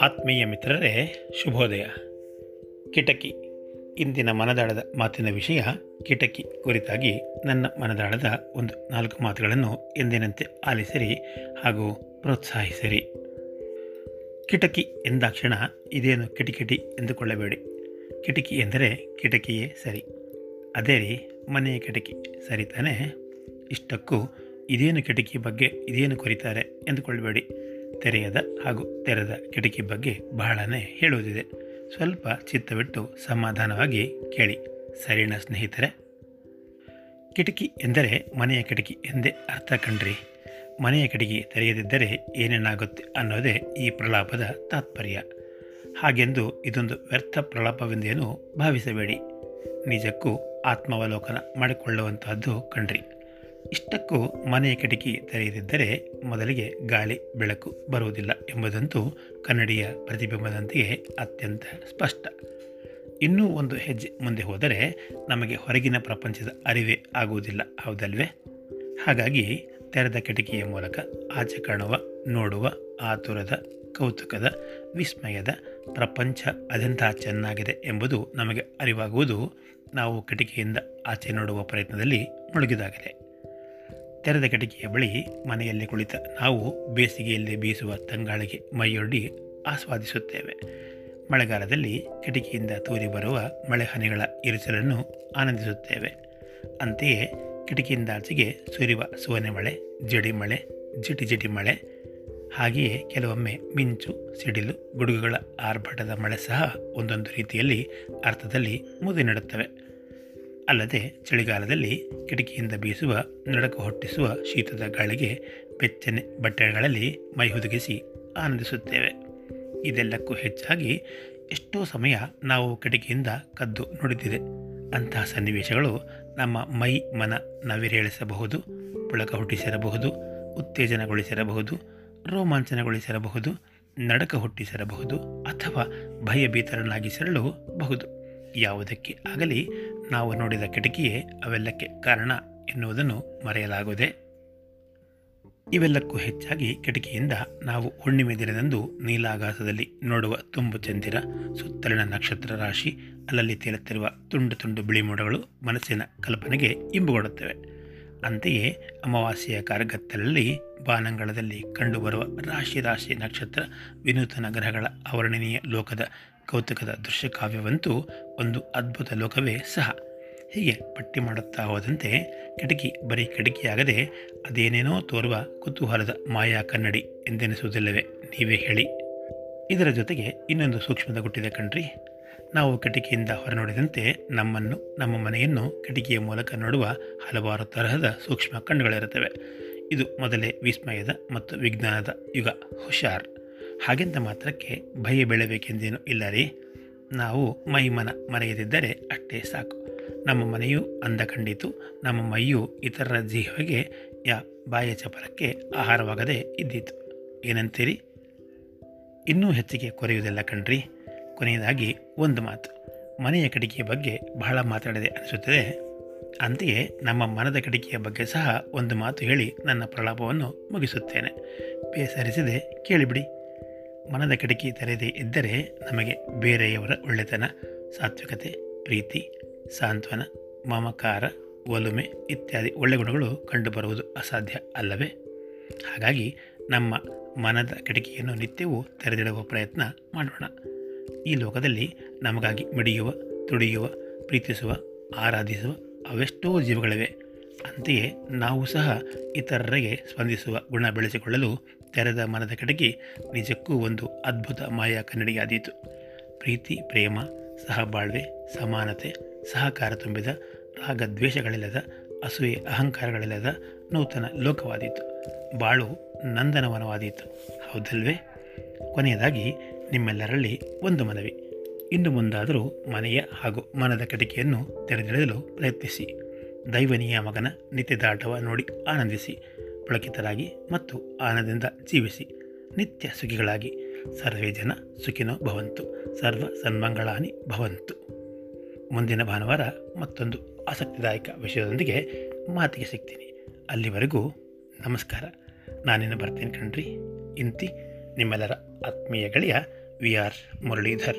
ಆತ್ಮೀಯ ಮಿತ್ರರೇ, ಶುಭೋದಯ. ಕಿಟಕಿ. ಇಂದಿನ ಮನದಾಳದ ಮಾತಿನ ವಿಷಯ ಕಿಟಕಿ ಕುರಿತಾಗಿ ನನ್ನ ಮನದಾಳದ ಒಂದು ನಾಲ್ಕು ಮಾತುಗಳನ್ನು ಎಂದಿನಂತೆ ಆಲಿಸಿರಿ ಹಾಗೂ ಪ್ರೋತ್ಸಾಹಿಸಿರಿ. ಕಿಟಕಿ ಎಂದಾಕ್ಷಣ ಇದೇನು ಕಿಟಿಕಿಟಿ ಎಂದುಕೊಳ್ಳಬೇಡಿ. ಕಿಟಕಿ ಎಂದರೆ ಕಿಟಕಿಯೇ ಸರಿ. ಅದೇ ರೀ, ಮನೆಯ ಕಿಟಕಿ. ಸರಿ ತಾನೇ? ಇಷ್ಟಕ್ಕೂ ಇದೇನು ಕಿಟಕಿ ಬಗ್ಗೆ ಇದೇನು ಕುರಿತಾರೆ ಎಂದುಕೊಳ್ಳಬೇಡಿ ತೆರೆಯದ ಹಾಗೂ ತೆರೆದ ಕಿಟಕಿ ಬಗ್ಗೆ ಬಹಳನೇ ಹೇಳುವುದಿದೆ. ಸ್ವಲ್ಪ ಚಿತ್ತವಿಟ್ಟು ಸಮಾಧಾನವಾಗಿ ಕೇಳಿ. ಸರಿನ ಸ್ನೇಹಿತರೆ, ಕಿಟಕಿ ಎಂದರೆ ಮನೆಯ ಕಿಟಕಿ ಎಂದೇ ಅರ್ಥ ಕಂಡ್ರಿ ಮನೆಯ ಕಿಟಕಿ ತೆರೆಯದಿದ್ದರೆ ಏನೇನಾಗುತ್ತೆ ಅನ್ನೋದೇ ಈ ಪ್ರಲಾಪದ ತಾತ್ಪರ್ಯ. ಹಾಗೆಂದು ಇದೊಂದು ವ್ಯರ್ಥ ಪ್ರಲಾಪವೆಂದೇನು ಭಾವಿಸಬೇಡಿ. ನಿಜಕ್ಕೂ ಆತ್ಮಾವಲೋಕನ ಮಾಡಿಕೊಳ್ಳುವಂತಹದ್ದು ಕಣ್ರಿ. ಇಷ್ಟಕ್ಕೂ ಮನೆಯ ಕಿಟಕಿ ತೆರೆಯದಿದ್ದರೆ ಮೊದಲಿಗೆ ಗಾಳಿ, ಬೆಳಕು ಬರುವುದಿಲ್ಲ ಎಂಬುದಂತೂ ಕನ್ನಡಿಯ ಪ್ರತಿಬಿಂಬದಂತೆಯೇ ಅತ್ಯಂತ ಸ್ಪಷ್ಟ. ಇನ್ನೂ ಒಂದು ಹೆಜ್ಜೆ ಮುಂದೆ ಹೋದರೆ ನಮಗೆ ಹೊರಗಿನ ಪ್ರಪಂಚದ ಅರಿವೇ ಆಗುವುದಿಲ್ಲ, ಹೌದಲ್ವೇ? ಹಾಗಾಗಿ ತೆರೆದ ಕಿಟಕಿಯ ಮೂಲಕ ಆಚೆ ಕಾಣುವ, ನೋಡುವ ಆತುರದ, ಕೌತುಕದ, ವಿಸ್ಮಯದ ಪ್ರಪಂಚ ಅದೆಂಥ ಚೆನ್ನಾಗಿದೆ ಎಂಬುದು ನಮಗೆ ಅರಿವಾಗುವುದು ನಾವು ಕಿಟಕಿಯಿಂದ ಆಚೆ ನೋಡುವ ಪ್ರಯತ್ನದಲ್ಲಿ ಮುಳುಗಿದಾಗಿದೆ ತೆರೆದ ಕಿಟಕಿಯ ಬಳಿ ಮನೆಯಲ್ಲಿ ಕುಳಿತ ನಾವು ಬೇಸಿಗೆಯಲ್ಲಿ ಬೀಸುವ ತಂಗಾಳಿಗೆ ಮೈಯೊಡ್ಡಿ ಆಸ್ವಾದಿಸುತ್ತೇವೆ. ಮಳೆಗಾಲದಲ್ಲಿ ಕಿಟಕಿಯಿಂದ ತೂರಿ ಬರುವ ಮಳೆ ಹನಿಗಳ ಇರಿಸಲನ್ನು ಆನಂದಿಸುತ್ತೇವೆ. ಅಂತೆಯೇ ಕಿಟಕಿಯಿಂದ ಆಚೆಗೆ ಸುರಿಯುವ ಸುವನೆ ಮಳೆ, ಜಡಿ ಮಳೆ, ಜಿಟಿ ಜಿಟಿ ಮಳೆ, ಹಾಗೆಯೇ ಕೆಲವೊಮ್ಮೆ ಮಿಂಚು, ಸಿಡಿಲು, ಗುಡುಗುಗಳ ಆರ್ಭಟದ ಮಳೆ ಸಹ ಒಂದೊಂದು ರೀತಿಯಲ್ಲಿ ಅರ್ಥದಲ್ಲಿ ಮುದಿ ನೀಡುತ್ತವೆ ಅಲ್ಲದೆ ಚಳಿಗಾಲದಲ್ಲಿ ಕಿಟಕಿಯಿಂದ ಬೀಸುವ, ನಡಕ ಹೊಟ್ಟಿಸುವ ಶೀತದ ಗಾಳಿಗೆ ಬೆಚ್ಚನೆ ಬಟ್ಟೆಗಳಲ್ಲಿ ಮೈ ಹುದುಗಿಸಿ ಆನಂದಿಸುತ್ತೇವೆ. ಇದೆಲ್ಲಕ್ಕೂ ಹೆಚ್ಚಾಗಿ ಎಷ್ಟೋ ಸಮಯ ನಾವು ಕಿಟಕಿಯಿಂದ ಕದ್ದು ನುಡಿದಿದೆ ಅಂತಹ ಸನ್ನಿವೇಶಗಳು ನಮ್ಮ ಮೈ, ಮನ ನವಿರೇಳಿಸಬಹುದು, ಪುಳಕ ಹುಟ್ಟಿಸಿರಬಹುದು, ಉತ್ತೇಜನಗೊಳಿಸಿರಬಹುದು, ರೋಮಾಂಚನಗೊಳಿಸಿರಬಹುದು, ನಡಕ ಹುಟ್ಟಿಸಿರಬಹುದು ಅಥವಾ ಭಯಭೀತರನ್ನಾಗಿಸಿರಲು ಬಹುದು ಯಾವುದಕ್ಕೆ ಆಗಲಿ ನಾವು ನೋಡಿದ ಕಿಟಕಿಯೇ ಅವೆಲ್ಲಕ್ಕೆ ಕಾರಣ ಎನ್ನುವುದನ್ನು ಮರೆಯಲಾಗುವುದೇ ಇವೆಲ್ಲಕ್ಕೂ ಹೆಚ್ಚಾಗಿ ಕಿಟಕಿಯಿಂದ ನಾವು ಹುಣ್ಣಿಮೆ ದಿನದಂದು ನೀಲಾಗಾಸದಲ್ಲಿ ನೋಡುವ ತುಂಬು ಚಂದಿರ, ಸುತ್ತಲಿನ ನಕ್ಷತ್ರ ರಾಶಿ, ಅಲ್ಲಲ್ಲಿ ತೇಲುತ್ತಿರುವ ತುಂಡು ತುಂಡು ಬಿಳಿ ಮೋಡಗಳು ಮನಸ್ಸಿನ ಕಲ್ಪನೆಗೆ ಇಂಬುಗೊಡುತ್ತವೆ. ಅಂತೆಯೇ ಅಮಾವಾಸ್ಯೆಯ ಕಾರ್ಗತ್ತಲಲ್ಲಿ ಬಾನಂಗಳದಲ್ಲಿ ಕಂಡುಬರುವ ರಾಶಿ ರಾಶಿ ನಕ್ಷತ್ರ ವಿನೂತನ ಗ್ರಹಗಳ ಅವರ್ಣನೀಯ ಲೋಕದ ಕೌತುಕದ ದೃಶ್ಯ ಕಾವ್ಯವಂತೂ ಒಂದು ಅದ್ಭುತ ಲೋಕವೇ ಸಹ. ಹೀಗೆ ಪಟ್ಟಿ ಮಾಡುತ್ತಾ ಹೋದಂತೆ ಕಿಟಕಿ ಬರೀ ಕಿಟಕಿಯಾಗದೆ ಅದೇನೇನೋ ತೋರುವ ಕುತೂಹಲದ ಮಾಯಾ ಕನ್ನಡಿ ಎಂದೆನಿಸುವುದಿಲ್ಲವೇ ನೀವೇ ಹೇಳಿ. ಇದರ ಜೊತೆಗೆ ಇನ್ನೊಂದು ಸೂಕ್ಷ್ಮದ ಗುಟ್ಟಿದೆ ಕಣ್ರಿ. ನಾವು ಕಿಟಕಿಯಿಂದ ಹೊರನೋಡಿದಂತೆ ನಮ್ಮನ್ನು, ನಮ್ಮ ಮನೆಯನ್ನು ಕಿಟಕಿಯ ಮೂಲಕ ನೋಡುವ ಹಲವಾರು ತರಹದ ಸೂಕ್ಷ್ಮ ಕಣ್ಣುಗಳಿರುತ್ತವೆ. ಇದು ಮೊದಲೇ ವಿಸ್ಮಯದ ಮತ್ತು ವಿಜ್ಞಾನದ ಯುಗ. ಹುಷಾರ್. ಹಾಗೆಂತ ಮಾತ್ರಕ್ಕೆ ಭಯ ಬೆಳಬೇಕೆಂದೇನೂ ಇಲ್ಲ ರೀ ನಾವು ಮೈಮನ ಮರೆಯದಿದ್ದರೆ ಅಷ್ಟೇ ಸಾಕು. ನಮ್ಮ ಮನೆಯೂ ಅಂದ ಕಂಡಿತು. ನಮ್ಮ ಮೈಯು ಇತರರ ಜೀವಿಗೆ ಯಾ ಬಾಯ ಚಪಲಕ್ಕೆ ಆಹಾರವಾಗದೆ ಇದ್ದಿತು. ಏನಂತೀರಿ? ಇನ್ನೂ ಹೆಚ್ಚಿಗೆ ಕೊರೆಯುವುದಿಲ್ಲ ಕಣ್ರಿ. ಕೊನೆಯದಾಗಿ ಒಂದು ಮಾತು. ಮನೆಯ ಕಡಿಕೆಯ ಬಗ್ಗೆ ಬಹಳ ಮಾತಾಡಿದೆ ಅನಿಸುತ್ತದೆ. ಅಂತೆಯೇ ನಮ್ಮ ಮನದ ಕಡಿಕೆಯ ಬಗ್ಗೆ ಸಹ ಒಂದು ಮಾತು ಹೇಳಿ ನನ್ನ ಪ್ರಲಾಪವನ್ನು ಮುಗಿಸುತ್ತೇನೆ. ಬೇಸರಿಸದೆ ಕೇಳಿಬಿಡಿ. ಮನದ ಕಿಟಕಿ ತೆರೆದೇ ಇದ್ದರೆ ನಮಗೆ ಬೇರೆಯವರ ಒಳ್ಳೆತನ, ಸಾತ್ವಿಕತೆ, ಪ್ರೀತಿ, ಸಾಂತ್ವನ, ಮಮಕಾರ, ಒಲುಮೆ ಇತ್ಯಾದಿ ಒಳ್ಳೆ ಗುಣಗಳು ಕಂಡುಬರುವುದು ಅಸಾಧ್ಯ ಅಲ್ಲವೇ? ಹಾಗಾಗಿ ನಮ್ಮ ಮನದ ಕಿಟಕಿಯನ್ನು ನಿತ್ಯವೂ ತೆರೆದಿಡುವ ಪ್ರಯತ್ನ ಮಾಡೋಣ. ಈ ಲೋಕದಲ್ಲಿ ನಮಗಾಗಿ ಮಿಡಿಯುವ, ತುಡಿಯುವ, ಪ್ರೀತಿಸುವ, ಆರಾಧಿಸುವ ಅವೆಷ್ಟೋ ಜೀವಗಳಿವೆ. ಅಂತೆಯೇ ನಾವು ಸಹ ಇತರರಿಗೆ ಸ್ಪಂದಿಸುವ ಗುಣ ಬೆಳೆಸಿಕೊಳ್ಳಲು ತೆರೆದ ಮನದ ಕಡೆಗೆ ನಿಜಕ್ಕೂ ಒಂದು ಅದ್ಭುತ ಮಾಯಾ ಕನ್ನಡಿಯಾದೀತು. ಪ್ರೀತಿ, ಪ್ರೇಮ, ಸಹಬಾಳ್ವೆ, ಸಮಾನತೆ, ಸಹಕಾರ ತುಂಬಿದ, ರಾಗದ್ವೇಷಗಳಿಲ್ಲದ, ಅಸೂಯೆ, ಅಹಂಕಾರಗಳಿಲ್ಲದ ನೂತನ ಲೋಕವಾದೀತು. ಬಾಳು ನಂದನವನವಾದೀತು. ಹೌದಲ್ವೇ? ಕೊನೆಯದಾಗಿ ನಿಮ್ಮೆಲ್ಲರಲ್ಲಿ ಒಂದು ಮನವಿ. ಇನ್ನು ಮುಂದಾದರೂ ಮನೆಯ ಹಾಗೂ ಮನದ ಕಿಟಕಿಯನ್ನು ತೆರೆದಿಡಲು ಪ್ರಯತ್ನಿಸಿ. ದೈವನೀಯ ಮಗನ ನಿತ್ಯದಾಟವ ನೋಡಿ ಆನಂದಿಸಿ. ಪುಳಕಿತರಾಗಿ ಮತ್ತು ಆನಂದದಿಂದ ಜೀವಿಸಿ ನಿತ್ಯ ಸುಖಿಗಳಾಗಿ. ಸರ್ವೇ ಜನ ಸುಖಿನೋ ಭವಂತು, ಸರ್ವ ಸನ್ಮಂಗಳಾನಿ ಭವಂತು. ಮುಂದಿನ ಭಾನುವಾರ ಮತ್ತೊಂದು ಆಸಕ್ತಿದಾಯಕ ವಿಷಯದೊಂದಿಗೆ ಮಾತಿಗೆ ಸಿಗ್ತೀನಿ. ಅಲ್ಲಿವರೆಗೂ ನಮಸ್ಕಾರ. ನಾನಿನ್ನು ಬರ್ತೀನಿ ಕಣ್ರಿ. ಇಂತಿ ನಿಮ್ಮೆಲ್ಲರ ಆತ್ಮೀಯ ಗೆಳೆಯ ವಿ ಆರ್ ಮುರಳೀಧರ್.